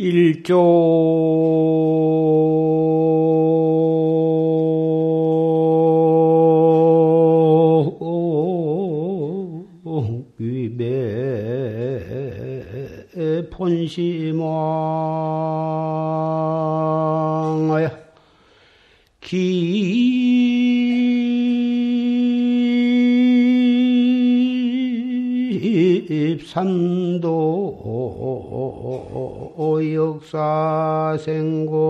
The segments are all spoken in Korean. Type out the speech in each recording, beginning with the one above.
일조. 위배 본심왕 입산도 역사생고나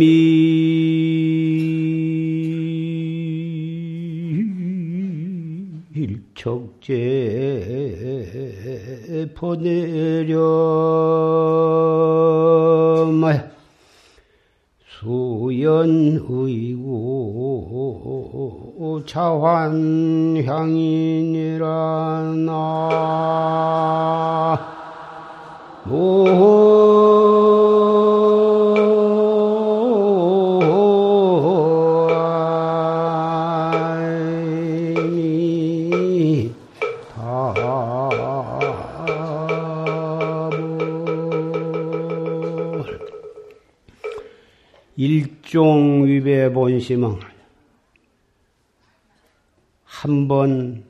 모임이 답을 금일척제 보내려 마야. 수연의고 자환향인이라 나 본심은 한번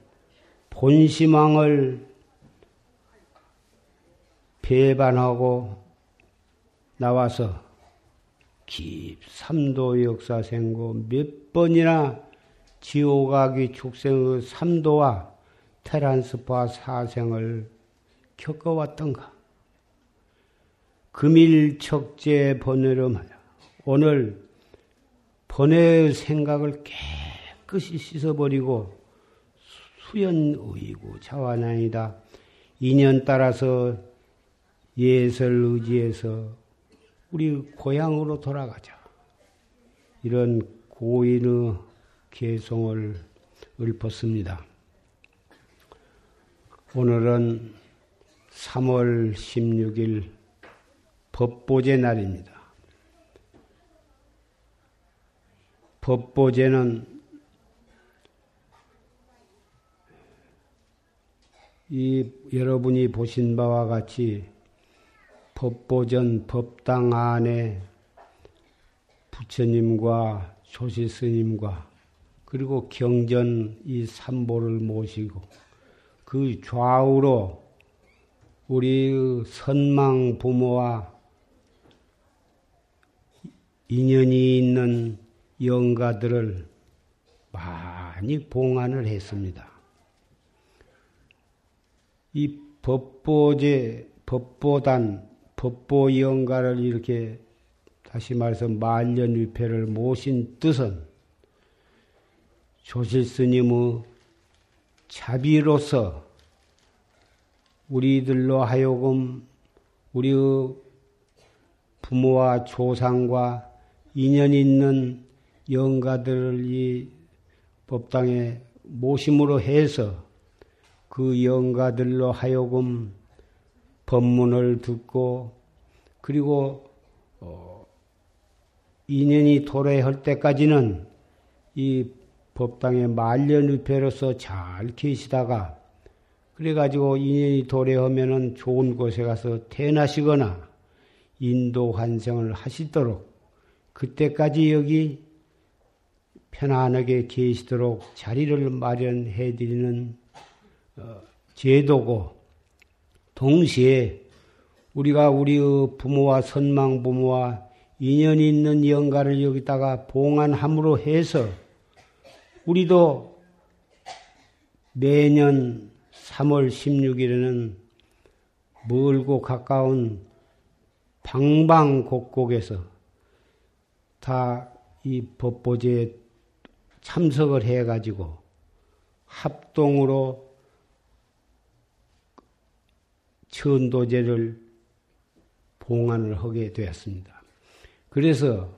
본심왕을 배반하고 나와서 깊삼도 역사 생고 몇 번이나 지옥아기 축생의 삼도와 테란스파 사생을 겪어왔던가. 금일 척제 번외로마야. 오늘 번외의 생각을 깨끗이 씻어버리고 수연의고 자완아니다. 인연 따라서 예설 의지해서 우리 고향으로 돌아가자. 이런 고인의 개송을 읊었습니다. 오늘은 3월 16일 법보제 날입니다. 법보제는 이 여러분이 보신 바와 같이 법보전 법당 안에 부처님과 조실스님과 그리고 경전 이 삼보를 모시고 그 좌우로 우리 선망 부모와 인연이 있는 영가들을 많이 봉안을 했습니다. 이 법보제, 법보단, 법보영가를 이렇게 다시 말해서 말년위패를 모신 뜻은 조실스님의 자비로서 우리들로 하여금 우리의 부모와 조상과 인연 있는 영가들을 이 법당에 모심으로 해서 그 영가들로 하여금 법문을 듣고 그리고 어, 인연이 도래할 때까지는 이 법당의 말년의패로서 잘 계시다가 그래가지고 인연이 도래하면은 좋은 곳에 가서 태어나시거나 인도 환생을 하시도록 그때까지 여기 편안하게 계시도록 자리를 마련해 드리는 어, 제도고 동시에 우리가 우리의 부모와 선망 부모와 인연이 있는 영가를 여기다가 봉안함으로 해서 우리도 매년 3월 16일에는 멀고 가까운 방방곡곡에서 다 이 법보제에 참석을 해가지고 합동으로 천도제를 봉안을 하게 되었습니다. 그래서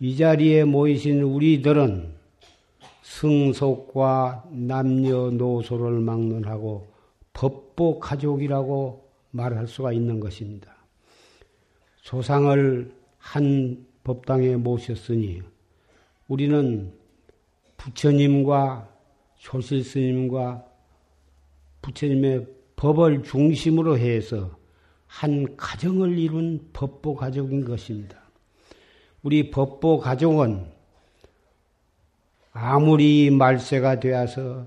이 자리에 모이신 우리들은 승속과 남녀노소를 막론하고 법보 가족이라고 말할 수가 있는 것입니다. 조상을 한 법당에 모셨으니 우리는 부처님과 조실 스님과 부처님의 법을 중심으로 해서 한 가정을 이룬 법보 가족인 것입니다. 우리 법보 가족은 아무리 말세가 되어서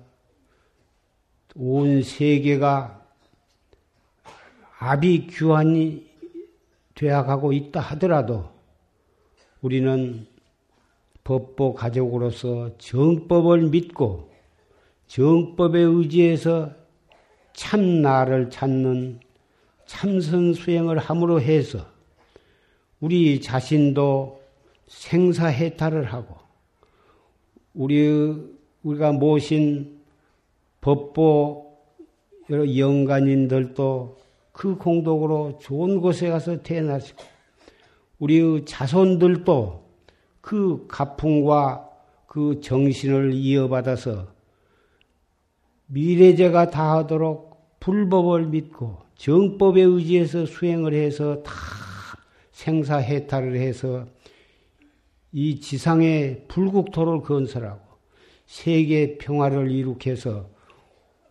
온 세계가 아비 규환이 되어가고 있다 하더라도 우리는 법보 가족으로서 정법을 믿고 정법에 의지해서 참 나를 찾는 참선 수행을 함으로 해서 우리 자신도 생사해탈을 하고 우리 우리가 모신 법보 여러 영간인들도 그 공덕으로 좋은 곳에 가서 태어나시고 우리의 자손들도 그 가풍과 그 정신을 이어받아서 미래제가 다하도록 불법을 믿고 정법에 의지해서 수행을 해서 다 생사해탈을 해서 이 지상의 불국토를 건설하고 세계 평화를 이룩해서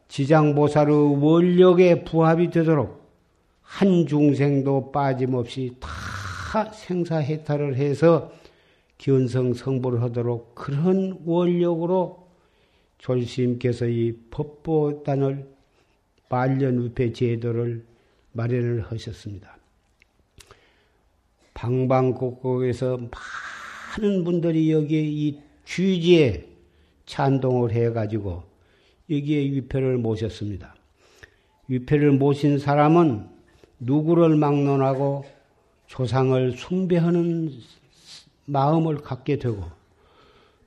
지장보살의 원력에 부합이 되도록 한 중생도 빠짐없이 다 생사해탈을 해서 견성 성불을 하도록 그런 원력으로 조심께서 이 법보단을 말년우패 제도를 마련을 하셨습니다. 방방곡곡에서 많은 분들이 여기에 이 취지에 찬동을 해가지고 여기에 위패를 모셨습니다. 위패를 모신 사람은 누구를 막론하고 조상을 숭배하는 마음을 갖게 되고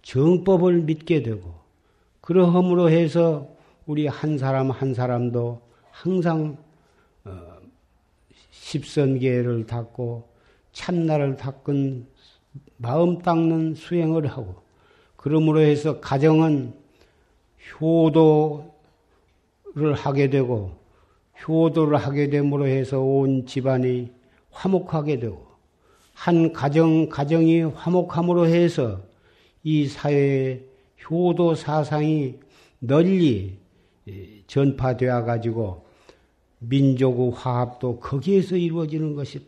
정법을 믿게 되고 그러함으로 해서 우리 한 사람 한 사람도 항상 어, 십선계를 닦고 참나를 닦은 마음 닦는 수행을 하고 그러므로 해서 가정은 효도를 하게 되고 효도를 하게 됨으로 해서 온 집안이 화목하게 되고 한 가정 가정이 화목함으로 해서 이 사회의 효도 사상이 널리 전파되어 가지고 민족의 화합도 거기에서 이루어지는 것이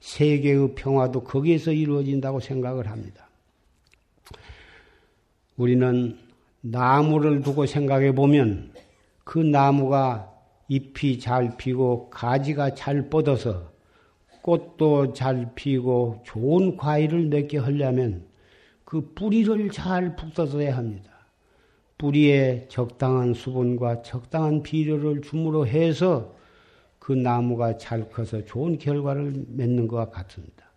세계의 평화도 거기에서 이루어진다고 생각을 합니다. 우리는 나무를 두고 생각해 보면 그 나무가 잎이 잘 피고 가지가 잘 뻗어서 꽃도 잘 피고 좋은 과일을 맺게 하려면 그 뿌리를 잘 북돋아야 합니다. 뿌리에 적당한 수분과 적당한 비료를 줌으로 해서 그 나무가 잘 커서 좋은 결과를 맺는 것과 같습니다.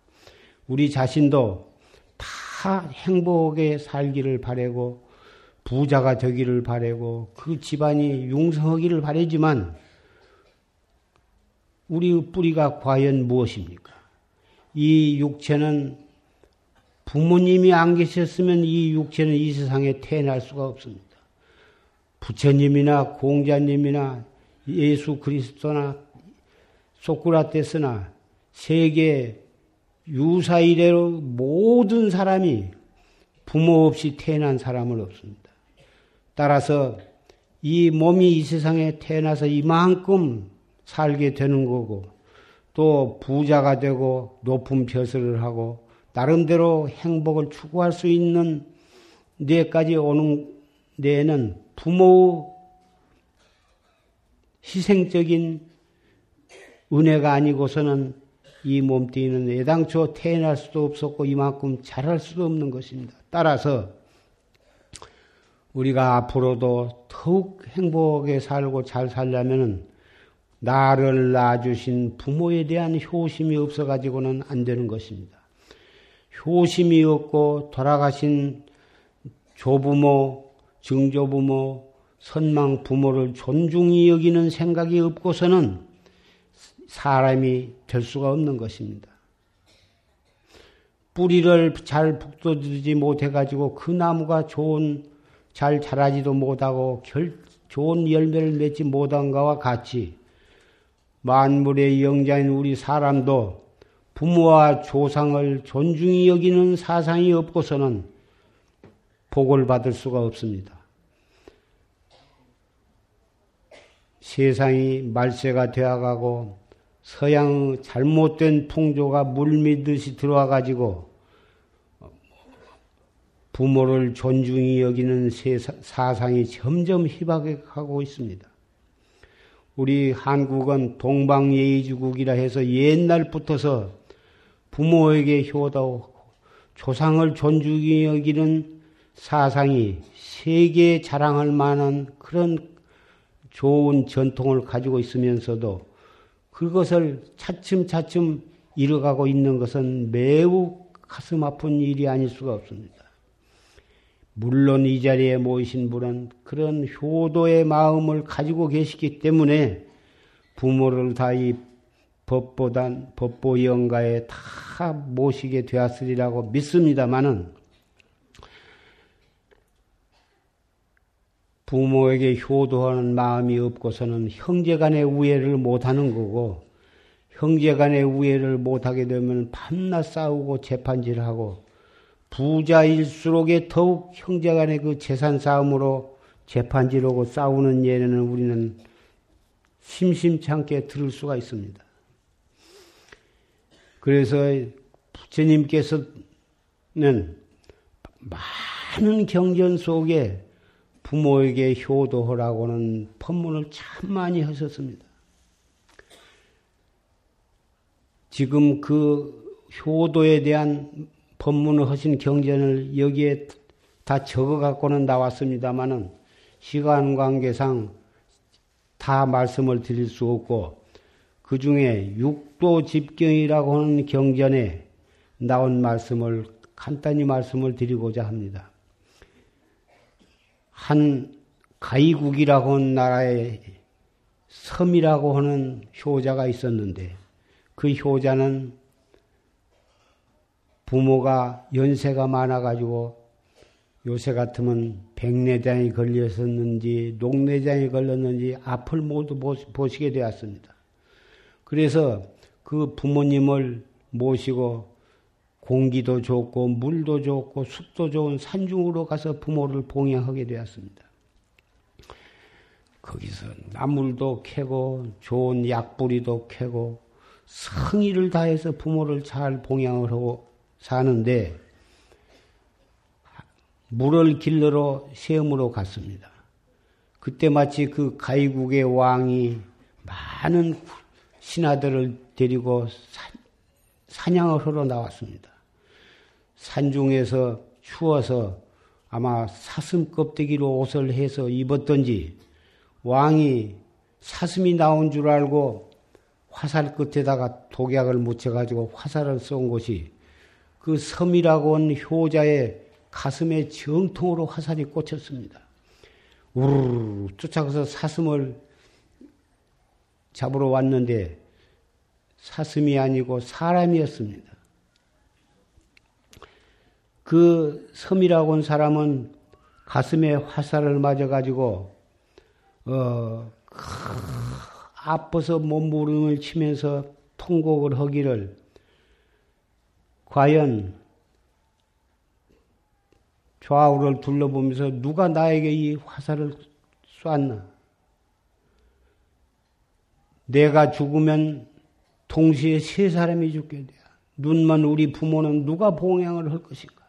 우리 자신도 다 행복하게 살기를 바라고 부자가 되기를 바라고 그 집안이 융성하기를 바라지만 우리의 뿌리가 과연 무엇입니까? 이 육체는 부모님이 안 계셨으면 이 육체는 이 세상에 태어날 수가 없습니다. 부처님이나 공자님이나 예수 그리스도나 소크라테스나 세계 유사 이래로 모든 사람이 부모 없이 태어난 사람은 없습니다. 따라서 이 몸이 이 세상에 태어나서 이만큼 살게 되는 거고 또 부자가 되고 높은 벼슬을 하고 나름대로 행복을 추구할 수 있는 데까지 오는 데에는 부모의 희생적인 은혜가 아니고서는 이 몸뚱이는 애당초 태어날 수도 없었고 이만큼 자랄 수도 없는 것입니다. 따라서 우리가 앞으로도 더욱 행복하게 살고 잘 살려면 나를 낳아주신 부모에 대한 효심이 없어가지고는 안 되는 것입니다. 효심이 없고 돌아가신 조부모, 증조부모, 선망 부모를 존중히 여기는 생각이 없고서는 사람이 될 수가 없는 것입니다. 뿌리를 잘 북돋지 못해가지고 그 나무가 좋은 잘 자라지도 못하고 결, 좋은 열매를 맺지 못한 것과 같이 만물의 영자인 우리 사람도 부모와 조상을 존중히 여기는 사상이 없고서는 복을 받을 수가 없습니다. 세상이 말세가 되어가고 서양 잘못된 풍조가 물밀듯이 들어와 가지고 부모를 존중히 여기는 사상이 점점 희박해가고 있습니다. 우리 한국은 동방예의주국이라 해서 옛날부터서 부모에게 효도하고 조상을 존중히 여기는 사상이 세계에 자랑할 만한 그런 좋은 전통을 가지고 있으면서도 그것을 차츰차츰 이뤄가고 있는 것은 매우 가슴 아픈 일이 아닐 수가 없습니다. 물론 이 자리에 모이신 분은 그런 효도의 마음을 가지고 계시기 때문에 부모를 다 이 법보단 법보 영가에 다 모시게 되었으리라고 믿습니다마는 부모에게 효도하는 마음이 없고서는 형제간의 우애를 못하는 거고 형제간의 우애를 못하게 되면 밤낮 싸우고 재판질하고 부자일수록에 더욱 형제간의 그 재산 싸움으로 재판질하고 싸우는 예는 우리는 심심찮게 들을 수가 있습니다. 그래서 부처님께서는 많은 경전 속에 부모에게 효도하라고는 법문을 참 많이 하셨습니다. 지금 그 효도에 대한 법문을 하신 경전을 여기에 다 적어 갖고는 나왔습니다만은 시간 관계상 다 말씀을 드릴 수 없고 그 중에 육도 집경이라고 하는 경전에 나온 말씀을 간단히 말씀을 드리고자 합니다. 한 가이국이라고 하는 나라의 섬이라고 하는 효자가 있었는데 그 효자는 부모가 연세가 많아가지고 요새 같으면 백내장이 걸렸었는지 녹내장이 걸렸는지 앞을 모두 보시게 되었습니다. 그래서 그 부모님을 모시고 공기도 좋고 물도 좋고 숲도 좋은 산중으로 가서 부모를 봉양하게 되었습니다. 거기서 나물도 캐고 좋은 약뿌리도 캐고 성의를 다해서 부모를 잘 봉양을 하고 사는데 물을 길러러 시험으로 갔습니다. 그때 마치 그 가이국의 왕이 많은 신하들을 데리고 사냥을 하러 나왔습니다. 산중에서 추워서 아마 사슴 껍데기로 옷을 해서 입었던지 왕이 사슴이 나온 줄 알고 화살 끝에다가 독약을 묻혀가지고 화살을 쏜 것이 그 섬이라고 한 효자의 가슴에 정통으로 화살이 꽂혔습니다. 우르르 쫓아가서 사슴을 잡으러 왔는데 사슴이 아니고 사람이었습니다. 그 섬이라고 한 사람은 가슴에 화살을 맞아가지고 어, 아파서 몸부림을 치면서 통곡을 하기를 과연 좌우를 둘러보면서 누가 나에게 이 화살을 쐈나? 내가 죽으면 동시에 세 사람이 죽게 돼. 눈만 우리 부모는 누가 봉양을 할 것인가?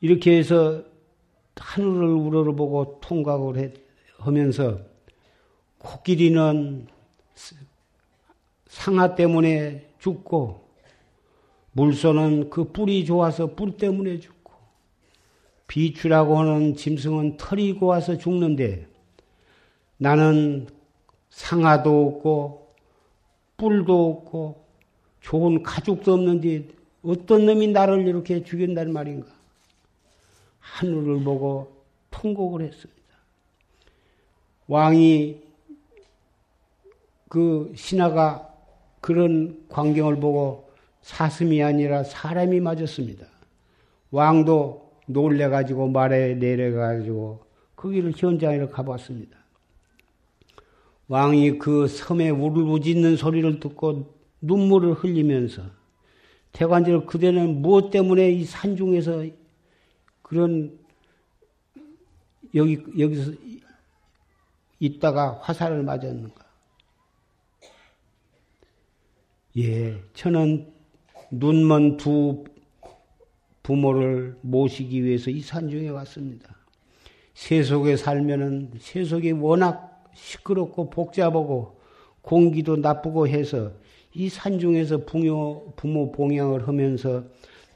이렇게 해서 하늘을 우러러보고 통각을 하면서 코끼리는 상하 때문에 죽고 물소는 그 뿔이 좋아서 뿔 때문에 죽고 비추라고 하는 짐승은 털이 고와서 죽는데 나는 상하도 없고 뿔도 없고 좋은 가죽도 없는데 어떤 놈이 나를 이렇게 죽인단 말인가? 하늘을 보고 통곡을 했습니다. 왕이 그 신하가 그런 광경을 보고 사슴이 아니라 사람이 맞았습니다. 왕도 놀래가지고 말에 내려가지고 거기를 현장에 가봤습니다. 왕이 그 섬에 울부짖는 소리를 듣고 눈물을 흘리면서 태관절 그대는 무엇 때문에 이 산중에서 그런 여기 여기서 있다가 화살을 맞았는가? 예, 저는 눈먼 두 부모를 모시기 위해서 이 산중에 왔습니다. 세속에 살면은 세속이 워낙 시끄럽고 복잡하고 공기도 나쁘고 해서 이 산중에서 부모, 부모 봉양을 하면서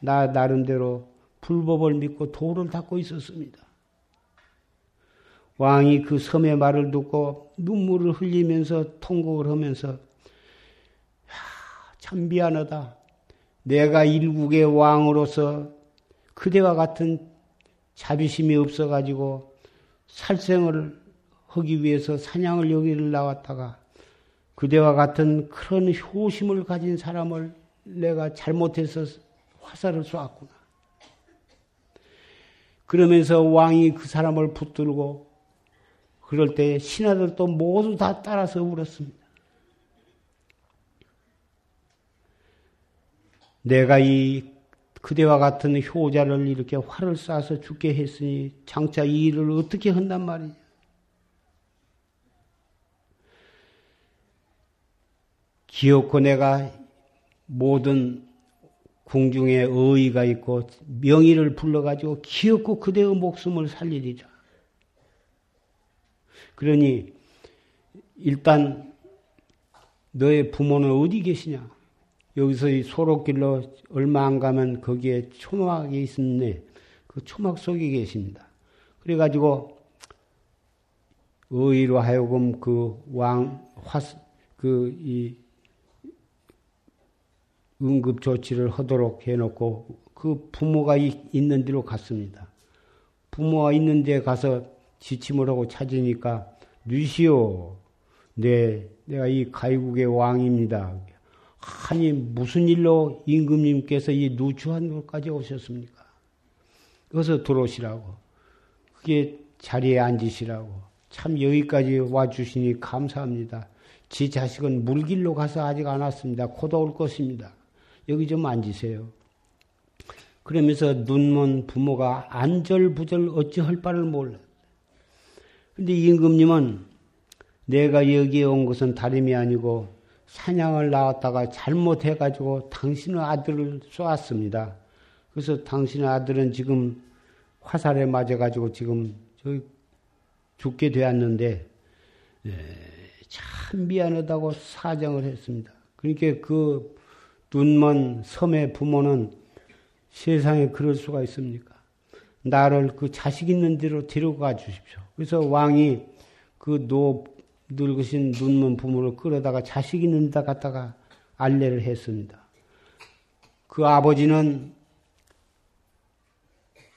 나 나름대로 불법을 믿고 도를 닦고 있었습니다. 왕이 그 섬의 말을 듣고 눈물을 흘리면서 통곡을 하면서 참 미안하다. 내가 일국의 왕으로서 그대와 같은 자비심이 없어가지고 살생을 하기 위해서 사냥을 여기를 나왔다가 그대와 같은 그런 효심을 가진 사람을 내가 잘못해서 화살을 쏘았구나. 그러면서 왕이 그 사람을 붙들고 그럴 때 신하들도 모두 다 따라서 울었습니다. 내가 이 그대와 같은 효자를 이렇게 활을 쏴서 죽게 했으니 장차 이 일을 어떻게 한단 말이냐. 기어코 내가 모든 궁중에 의의가 있고 명의를 불러가지고 기어코 그대의 목숨을 살리리라. 그러니 일단 너의 부모는 어디 계시냐? 여기서 이 소록길로 얼마 안 가면 거기에 초막이 있었네. 그 초막 속에 계십니다. 그래가지고 의의로 하여금 그 왕, 화, 그, 이, 응급 조치를 하도록 해놓고 그 부모가 있는 데로 갔습니다. 부모가 있는 데 가서 지침을 하고 찾으니까, 누시오, 네, 내가 이 가이국의 왕입니다. 아니 무슨 일로 임금님께서 이 누추한 곳까지 오셨습니까? 어서 들어오시라고. 그게 자리에 앉으시라고. 참 여기까지 와주시니 감사합니다. 지 자식은 물길로 가서 아직 안 왔습니다. 곧올 것입니다. 여기 좀 앉으세요. 그러면서 눈먼 부모가 안절부절 어찌할 바를 몰라. 근데 임금님은 내가 여기에 온 것은 다름이 아니고 사냥을 나왔다가 잘못해가지고 당신의 아들을 쏘았습니다. 그래서 당신의 아들은 지금 화살에 맞아가지고 지금 저 죽게 되었는데 예, 참 미안하다고 사정을 했습니다. 그러니까 그 눈먼 섬의 부모는 세상에 그럴 수가 있습니까? 나를 그 자식 있는 대로 데려가 주십시오. 그래서 왕이 그 노 늙으신 눈먼 부모를 끌어다가 자식 있는 데 갖다가 알례를 했습니다. 그 아버지는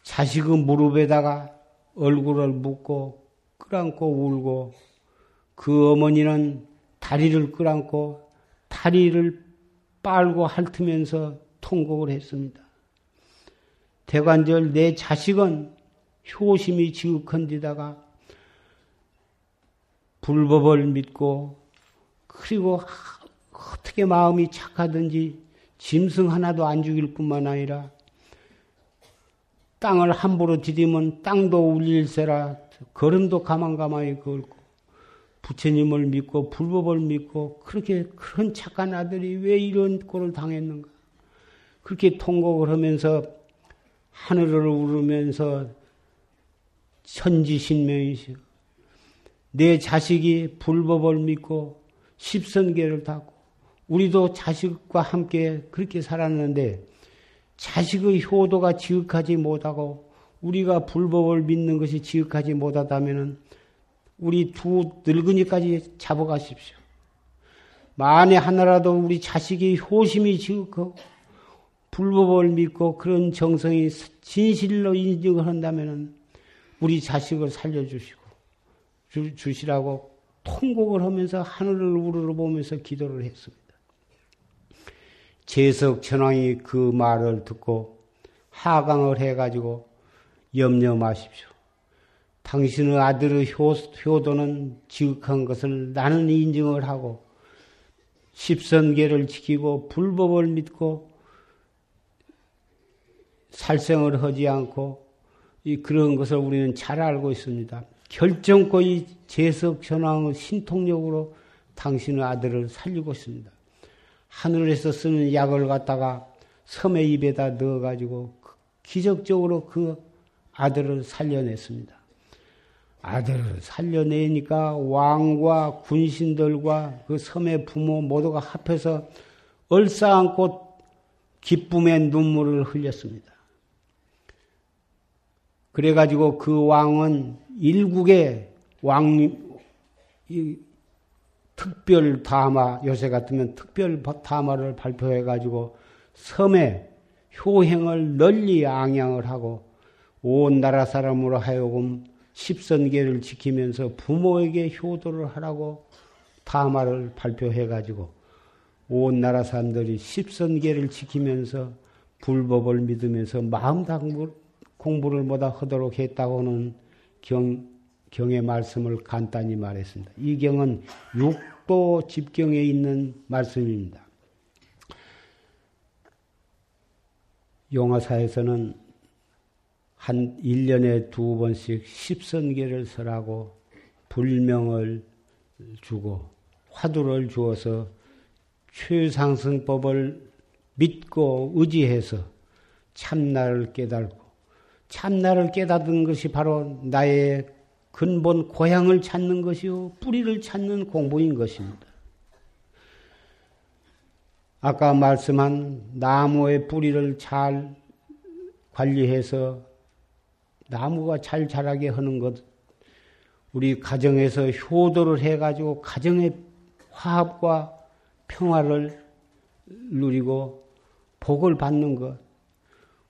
자식의 무릎에다가 얼굴을 묻고 끌안고 울고 그 어머니는 다리를 끌안고 다리를 빨고 핥으면서 통곡을 했습니다. 대관절 내 자식은 효심이 지극한 데다가 불법을 믿고 그리고 어떻게 마음이 착하든지 짐승 하나도 안 죽일 뿐만 아니라 땅을 함부로 디디면 땅도 울릴세라 걸음도 가만가만히 걸고 부처님을 믿고 불법을 믿고 그렇게 그런 착한 아들이 왜 이런 꼴을 당했는가? 그렇게 통곡을 하면서 하늘을 우르면서 천지신명이시오 내 자식이 불법을 믿고 십선계를 닦고 우리도 자식과 함께 그렇게 살았는데 자식의 효도가 지극하지 못하고 우리가 불법을 믿는 것이 지극하지 못하다면 우리 두 늙은이까지 잡아가십시오. 만에 하나라도 우리 자식이 효심이 지극하고 불법을 믿고 그런 정성이 진실로 인정을 한다면 우리 자식을 살려주시고 주, 시라고 통곡을 하면서 하늘을 우르르 보면서 기도를 했습니다. 재석 천왕이 그 말을 듣고 하강을 해가지고 염려 마십시오. 당신의 아들의 효, 효도는 지극한 것을 나는 인정을 하고 십선계를 지키고 불법을 믿고 살생을 하지 않고 이 그런 것을 우리는 잘 알고 있습니다. 결정권이 재석 전왕의 신통력으로 당신의 아들을 살리고 있습니다. 하늘에서 쓰는 약을 갖다가 섬의 입에다 넣어가지고 기적적으로 그 아들을 살려냈습니다. 아들을 살려내니까 왕과 군신들과 그 섬의 부모 모두가 합해서 얼싸안고 기쁨의 눈물을 흘렸습니다. 그래가지고 그 왕은 일국의 왕, 특별 다마, 요새 같으면 특별 다마를 발표해가지고 섬에 효행을 널리 앙양을 하고 온 나라 사람으로 하여금 십선계를 지키면서 부모에게 효도를 하라고 다마를 발표해가지고 온 나라 사람들이 십선계를 지키면서 불법을 믿으면서 마음 공부를 뭐다 하도록 했다고는 경, 경의 말씀을 간단히 말했습니다. 이 경은 육도 집경에 있는 말씀입니다. 용화사에서는 한 1년에 두 번씩 십선계를 설하고 불명을 주고 화두를 주어서 최상승법을 믿고 의지해서 참나를 깨달고 참나를 깨닫는 것이 바로 나의 근본 고향을 찾는 것이요 뿌리를 찾는 공부인 것입니다. 아까 말씀한 나무의 뿌리를 잘 관리해서 나무가 잘 자라게 하는 것, 우리 가정에서 효도를 해가지고 가정의 화합과 평화를 누리고 복을 받는 것,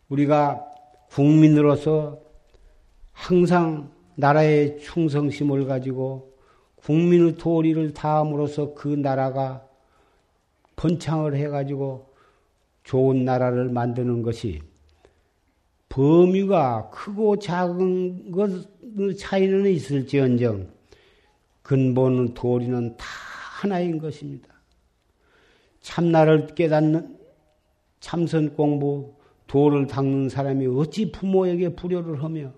우리가 국민으로서 항상 나라의 충성심을 가지고 국민의 도리를 다함으로써 그 나라가 번창을 해가지고 좋은 나라를 만드는 것이 범위가 크고 작은 것 차이는 있을지언정 근본 도리는 다 하나인 것입니다. 참나를 깨닫는 참선 공부, 도를 닦는 사람이 어찌 부모에게 불효를 하며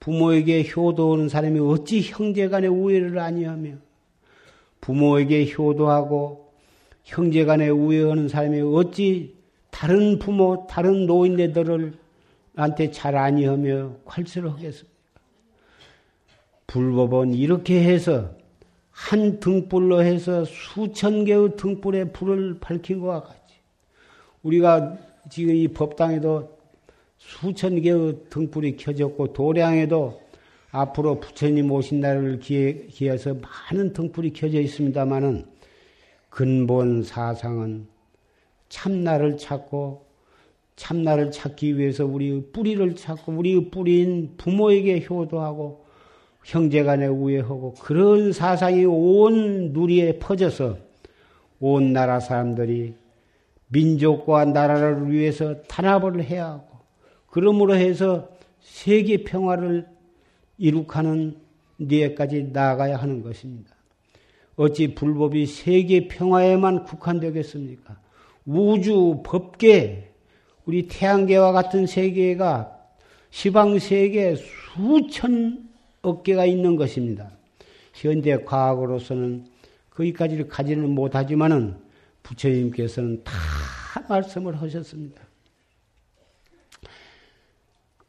부모에게 효도하는 사람이 어찌 형제간의 우애를 아니하며 부모에게 효도하고 형제간의 우애하는 사람이 어찌 다른 부모, 다른 노인네들을 한테 잘 아니하며 괄수를 하겠습니까? 불법은 이렇게 해서 한 등불로 해서 수천 개의 등불에 불을 밝힌 것과 같이 우리가 지금 이 법당에도 수천 개의 등불이 켜졌고 도량에도 앞으로 부처님 오신 날을 기해, 기해서 많은 등불이 켜져 있습니다마는 근본 사상은 참나를 찾고 참나를 찾기 위해서 우리 뿌리를 찾고 우리 뿌리인 부모에게 효도하고 형제간에 우애하고 그런 사상이 온 누리에 퍼져서 온 나라 사람들이 민족과 나라를 위해서 탄압을 해야 하고 그러므로 해서 세계 평화를 이룩하는 데까지 나아가야 하는 것입니다. 어찌 불법이 세계 평화에만 국한되겠습니까? 우주 법계 우리 태양계와 같은 세계가 시방 세계 수천억 개가 있는 것입니다. 현대 과학으로서는 거기까지를 가지는 못하지만은 부처님께서는 다 말씀을 하셨습니다.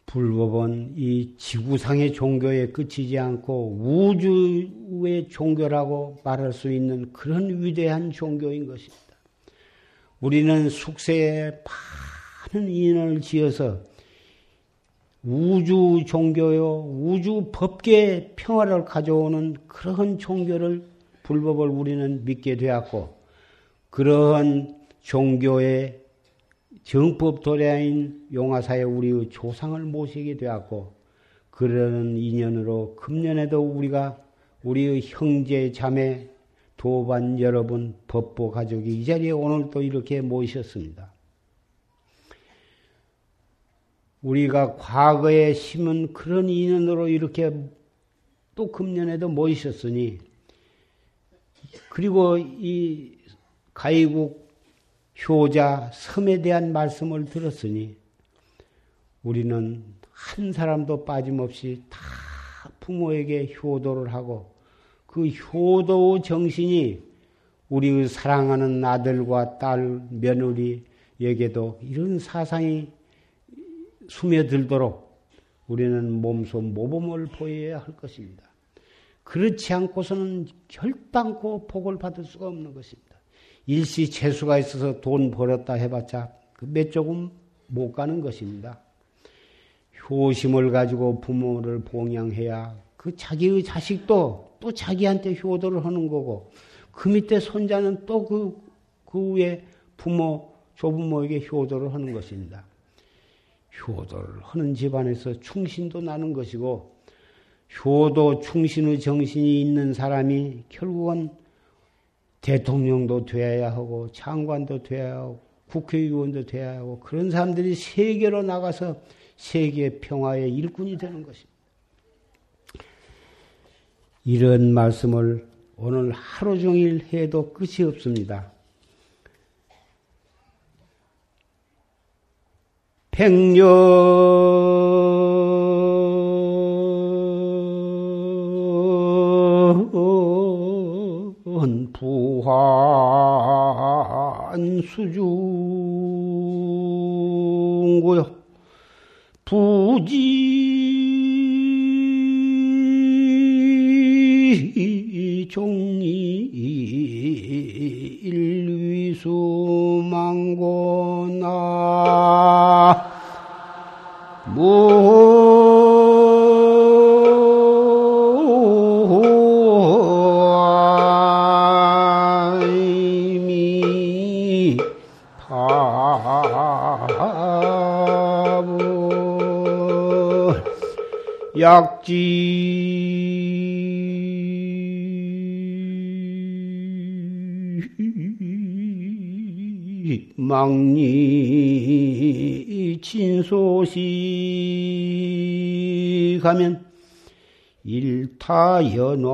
불법은 이 지구상의 종교에 그치지 않고 우주의 종교라고 말할 수 있는 그런 위대한 종교인 것입니다. 우리는 숙세에 많은 인연을 지어서 우주 종교요, 우주 법계 평화를 가져오는 그런 종교를 불법을 우리는 믿게 되었고, 그러한 종교의 정법 도량인 용화사에 우리의 조상을 모시게 되었고, 그러는 인연으로 금년에도 우리가 우리의 형제, 자매, 도반 여러분, 법보 가족이 이 자리에 오늘 또 이렇게 모이셨습니다. 우리가 과거에 심은 그런 인연으로 이렇게 또 금년에도 모이셨으니 그리고 이 가이국 효자 섬에 대한 말씀을 들었으니 우리는 한 사람도 빠짐없이 다 부모에게 효도를 하고 그 효도 정신이 우리 사랑하는 아들과 딸, 며느리에게도 이런 사상이 스며들도록 우리는 몸소 모범을 보여야 할 것입니다. 그렇지 않고서는 결단코 복을 받을 수가 없는 것입니다. 일시 재수가 있어서 돈 벌었다 해봤자 그몇 조금 못 가는 것입니다. 효심을 가지고 부모를 봉양해야 그 자기의 자식도 또 자기한테 효도를 하는 거고 그 밑에 손자는 또 그, 그 위에 부모, 조부모에게 효도를 하는 것입니다. 효도를 하는 집안에서 충신도 나는 것이고 효도 충신의 정신이 있는 사람이 결국은 대통령도 되어야 하고 장관도 되어야 하고 국회의원도 되어야 하고 그런 사람들이 세계로 나가서 세계 평화의 일꾼이 되는 것입니다. 이런 말씀을 오늘 하루 종일 해도 끝이 없습니다. 백년 부한 수중고요. 부지 지. 망리 진소시 가면 일타연화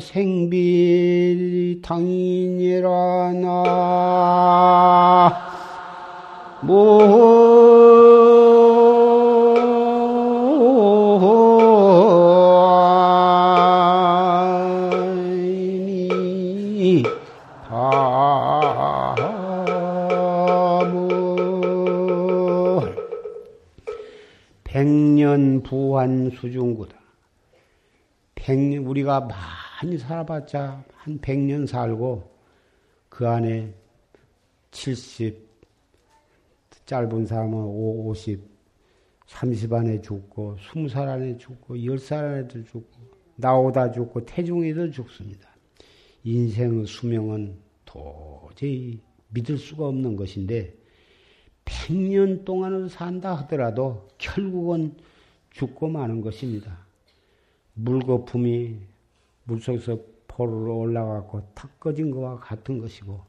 생비당인이라나. 모 백, 우리가 많이 살아봤자 한 100년 살고 그 안에 70, 짧은 사람은 5, 50, 30 안에 죽고, 20살 안에 죽고, 10살 안에도 죽고, 나오다 죽고, 태중에도 죽습니다. 인생의 수명은 도저히 믿을 수가 없는 것인데, 100년 동안을 산다 하더라도 결국은 죽고 마는 것입니다. 물거품이 물속에서 포로로 올라가고 탁 꺼진 것과 같은 것이고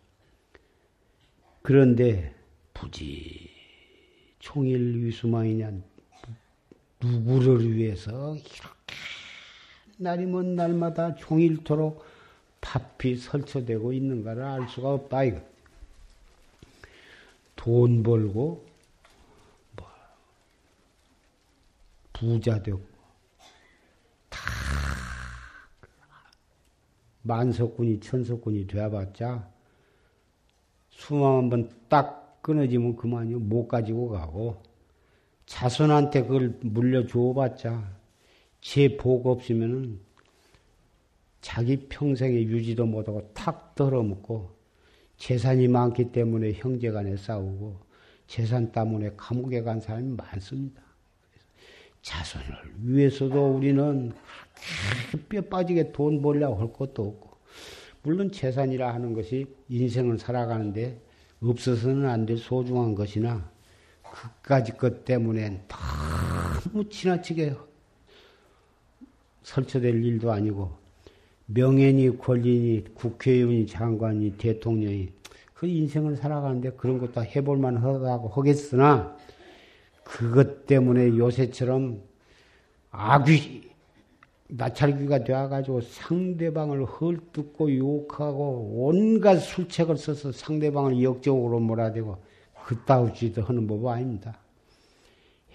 그런데 부지 총일 위수망이냐 누구를 위해서 이렇게 날이 먼 날마다 종일토록 팝이 설쳐되고 있는가를 알 수가 없다 이거. 돈 벌고 뭐 부자 되고 만석군이 천석군이 되어봤자 수망 한번 딱 끊어지면 그만이요 못 가지고 가고 자손한테 그걸 물려줘봤자 제 복 없으면은 자기 평생에 유지도 못하고 탁 덜어먹고 재산이 많기 때문에 형제간에 싸우고 재산 때문에 감옥에 간 사람이 많습니다. 자손을 위해서도 우리는 뼈 빠지게 돈 벌려고 할 것도 없고 물론 재산이라 하는 것이 인생을 살아가는데 없어서는 안 될 소중한 것이나 그까지 것 때문에 너무 지나치게 설쳐될 일도 아니고 명예니 권리니 국회의원이 장관이 대통령이 그 인생을 살아가는데 그런 것도 해볼 만 하다고 하겠으나 그것 때문에 요새처럼 악귀 나찰귀가 되어가지고 상대방을 헐뜯고 욕하고 온갖 술책을 써서 상대방을 역적으로 몰아대고 그따위 짓도 하는 법 아닙니다.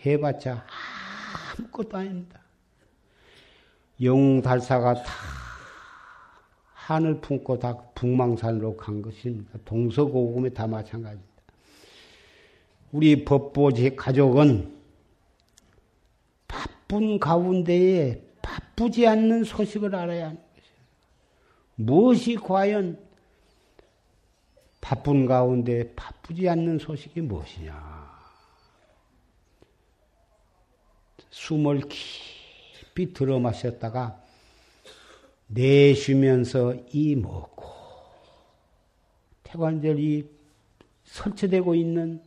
해봤자 아무것도 아닙니다. 영웅 달사가 다 하늘 품고 다 북망산으로 간 것입니다. 동서고금에 다 마찬가지입니다. 우리 법보제 가족은 바쁜 가운데에 바쁘지 않는 소식을 알아야 하는 것이에요. 무엇이 과연 바쁜 가운데 바쁘지 않는 소식이 무엇이냐? 숨을 깊이 들어 마셨다가 내쉬면서 이 먹고 태관절이 설치되고 있는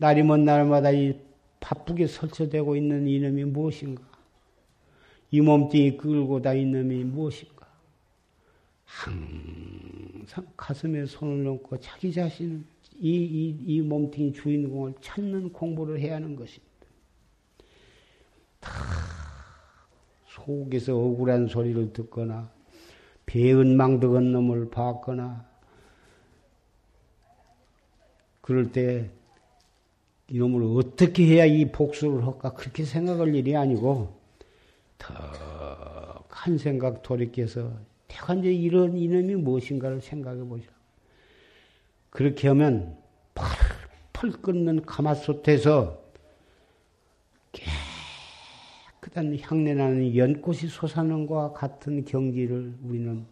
날이면 날마다 이 바쁘게 설치되고 있는 이놈이 무엇인가? 이 몸뚱이 끌고 다니는 놈이 무엇인가? 항상 가슴에 손을 얹고 자기 자신, 이, 이, 이 몸뚱이 주인공을 찾는 공부를 해야 하는 것입니다. 다 속에서 억울한 소리를 듣거나, 배은망덕한 놈을 봤거나, 그럴 때 이놈을 어떻게 해야 이 복수를 할까 그렇게 생각할 일이 아니고 턱 한 생각 돌이켜서 태관제 이런 이놈이 무엇인가를 생각해 보자. 그렇게 하면 펄 펄 끓는 가마솥에서 깨끗한 향내 나는 연꽃이 솟아는 것과 같은 경지를 우리는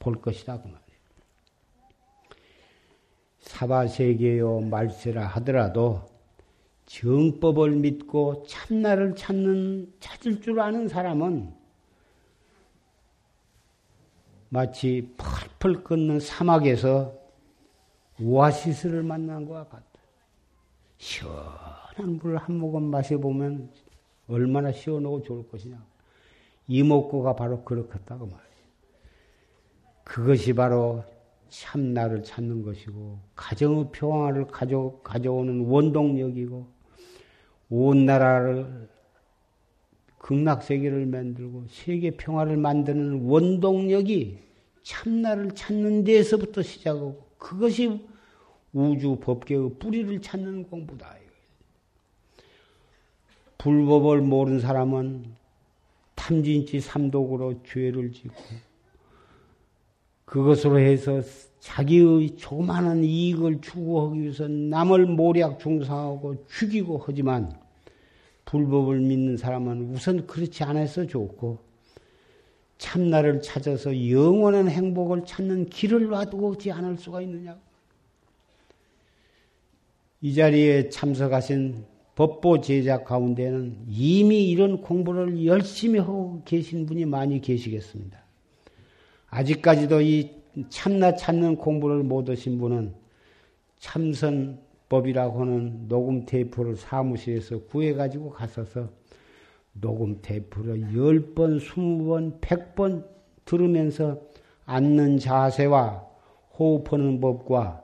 볼 것이다. 그 말이에요. 사바세계요 말세라 하더라도 정법을 믿고 참나를 찾는 찾을 줄 아는 사람은 마치 펄펄 끓는 사막에서 오아시스를 만난 것과 같다. 시원한 물을 한 모금 마셔보면 얼마나 시원하고 좋을 것이냐. 이목구가 바로 그렇겠다고 말이야. 그것이 바로 참나를 찾는 것이고, 가정의 평화를 가져, 가져오는 원동력이고, 온 나라를 극락세계를 만들고 세계 평화를 만드는 원동력이 참나를 찾는 데에서부터 시작하고 그것이 우주 법계의 뿌리를 찾는 공부다. 불법을 모르는 사람은 탐진치 삼독으로 죄를 짓고 그것으로 해서 자기의 조그마한 이익을 추구하기 위해서 남을 모략 중상하고 죽이고 하지만 불법을 믿는 사람은 우선 그렇지 않아서 좋고 참나를 찾아서 영원한 행복을 찾는 길을 놔두지 않을 수가 있느냐. 이 자리에 참석하신 법보 제자 가운데는 이미 이런 공부를 열심히 하고 계신 분이 많이 계시겠습니다. 아직까지도 이 참나 찾는 공부를 못 하신 분은 참선법이라고 하는 녹음 테이프를 사무실에서 구해가지고 갔어서 녹음 테이프를 10번, 20번, 100번 들으면서 앉는 자세와 호흡하는 법과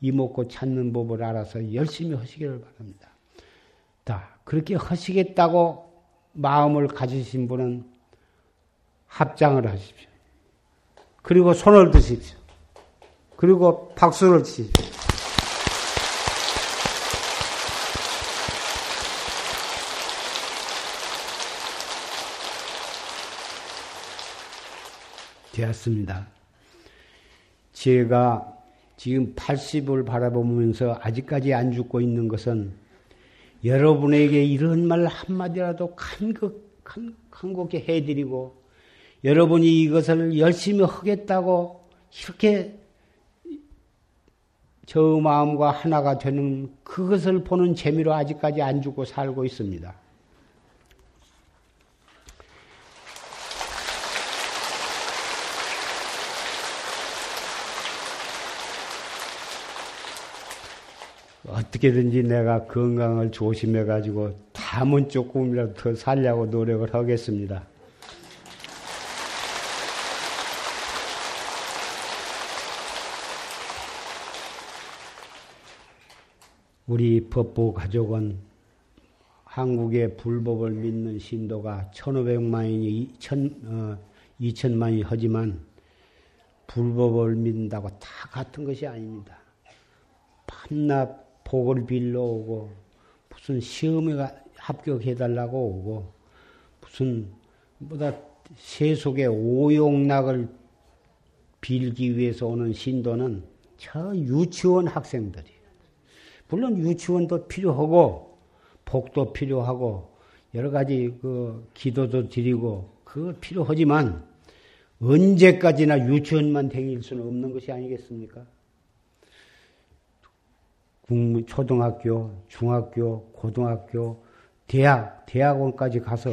이목구 찾는 법을 알아서 열심히 하시기를 바랍니다. 다 그렇게 하시겠다고 마음을 가지신 분은 합장을 하십시오. 그리고 손을 드십시오. 그리고 박수를 치십시오. 되었습니다. 제가 지금 80을 바라보면서 아직까지 안 죽고 있는 것은 여러분에게 이런 말 한마디라도 간곡, 간곡히 해드리고 여러분이 이것을 열심히 하겠다고 이렇게 저 마음과 하나가 되는 그것을 보는 재미로 아직까지 안 죽고 살고 있습니다. 어떻게든지 내가 건강을 조심해 가지고 담은 조금이라도 더 살려고 노력을 하겠습니다. 우리 법부 가족은 한국의 불법을 믿는 신도가 1,500만이, 2천만이 하지만 불법을 믿는다고 다 같은 것이 아닙니다. 밤낮 복을 빌러 오고 무슨 시험에 합격해달라고 오고 무슨 보다 세속의 오용락을 빌기 위해서 오는 신도는 저 유치원 학생들이 물론 유치원도 필요하고 복도 필요하고 여러 가지 그 기도도 드리고 그거 필요하지만 언제까지나 유치원만 댕길 수는 없는 것이 아니겠습니까? 초등학교, 중학교, 고등학교, 대학, 대학원까지 가서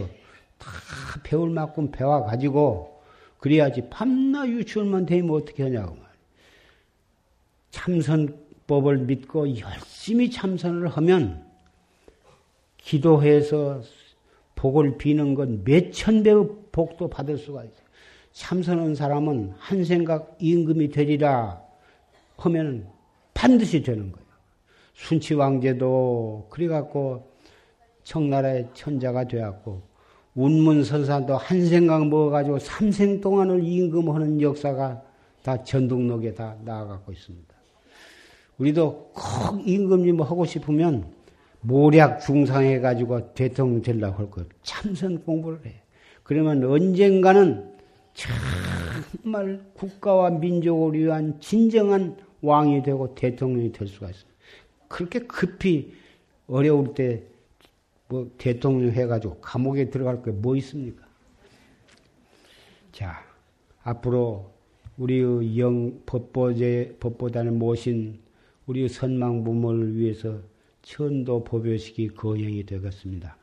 다 배울 만큼 배워 가지고 그래야지 밤낮 유치원만 되면 어떻게 하냐고 말이야. 참선 법을 믿고 열심히 참선을 하면 기도해서 복을 비는 건 몇천 배의 복도 받을 수가 있어요. 참선한 사람은 한 생각 임금이 되리라 하면 반드시 되는 거예요. 순치 왕제도 그래갖고 청나라의 천자가 되었고 운문선사도 한 생각 먹어가지고 삼생 동안을 임금하는 역사가 다 전등록에 다 나아가고 있습니다. 우리도 꼭 임금님 하고 싶으면 모략 중상해 가지고 대통령 되려고 할 거예요. 참선 공부를 해. 그러면 언젠가는 정말 국가와 민족을 위한 진정한 왕이 되고 대통령이 될 수가 있습니다. 그렇게 급히 어려울 때 뭐 대통령 해가지고 감옥에 들어갈 게 뭐 있습니까? 자, 앞으로 우리의 영 법보제 법보단을 모신 우리 선망 부모를 위해서 천도 법요식이 거행이 되겠습니다.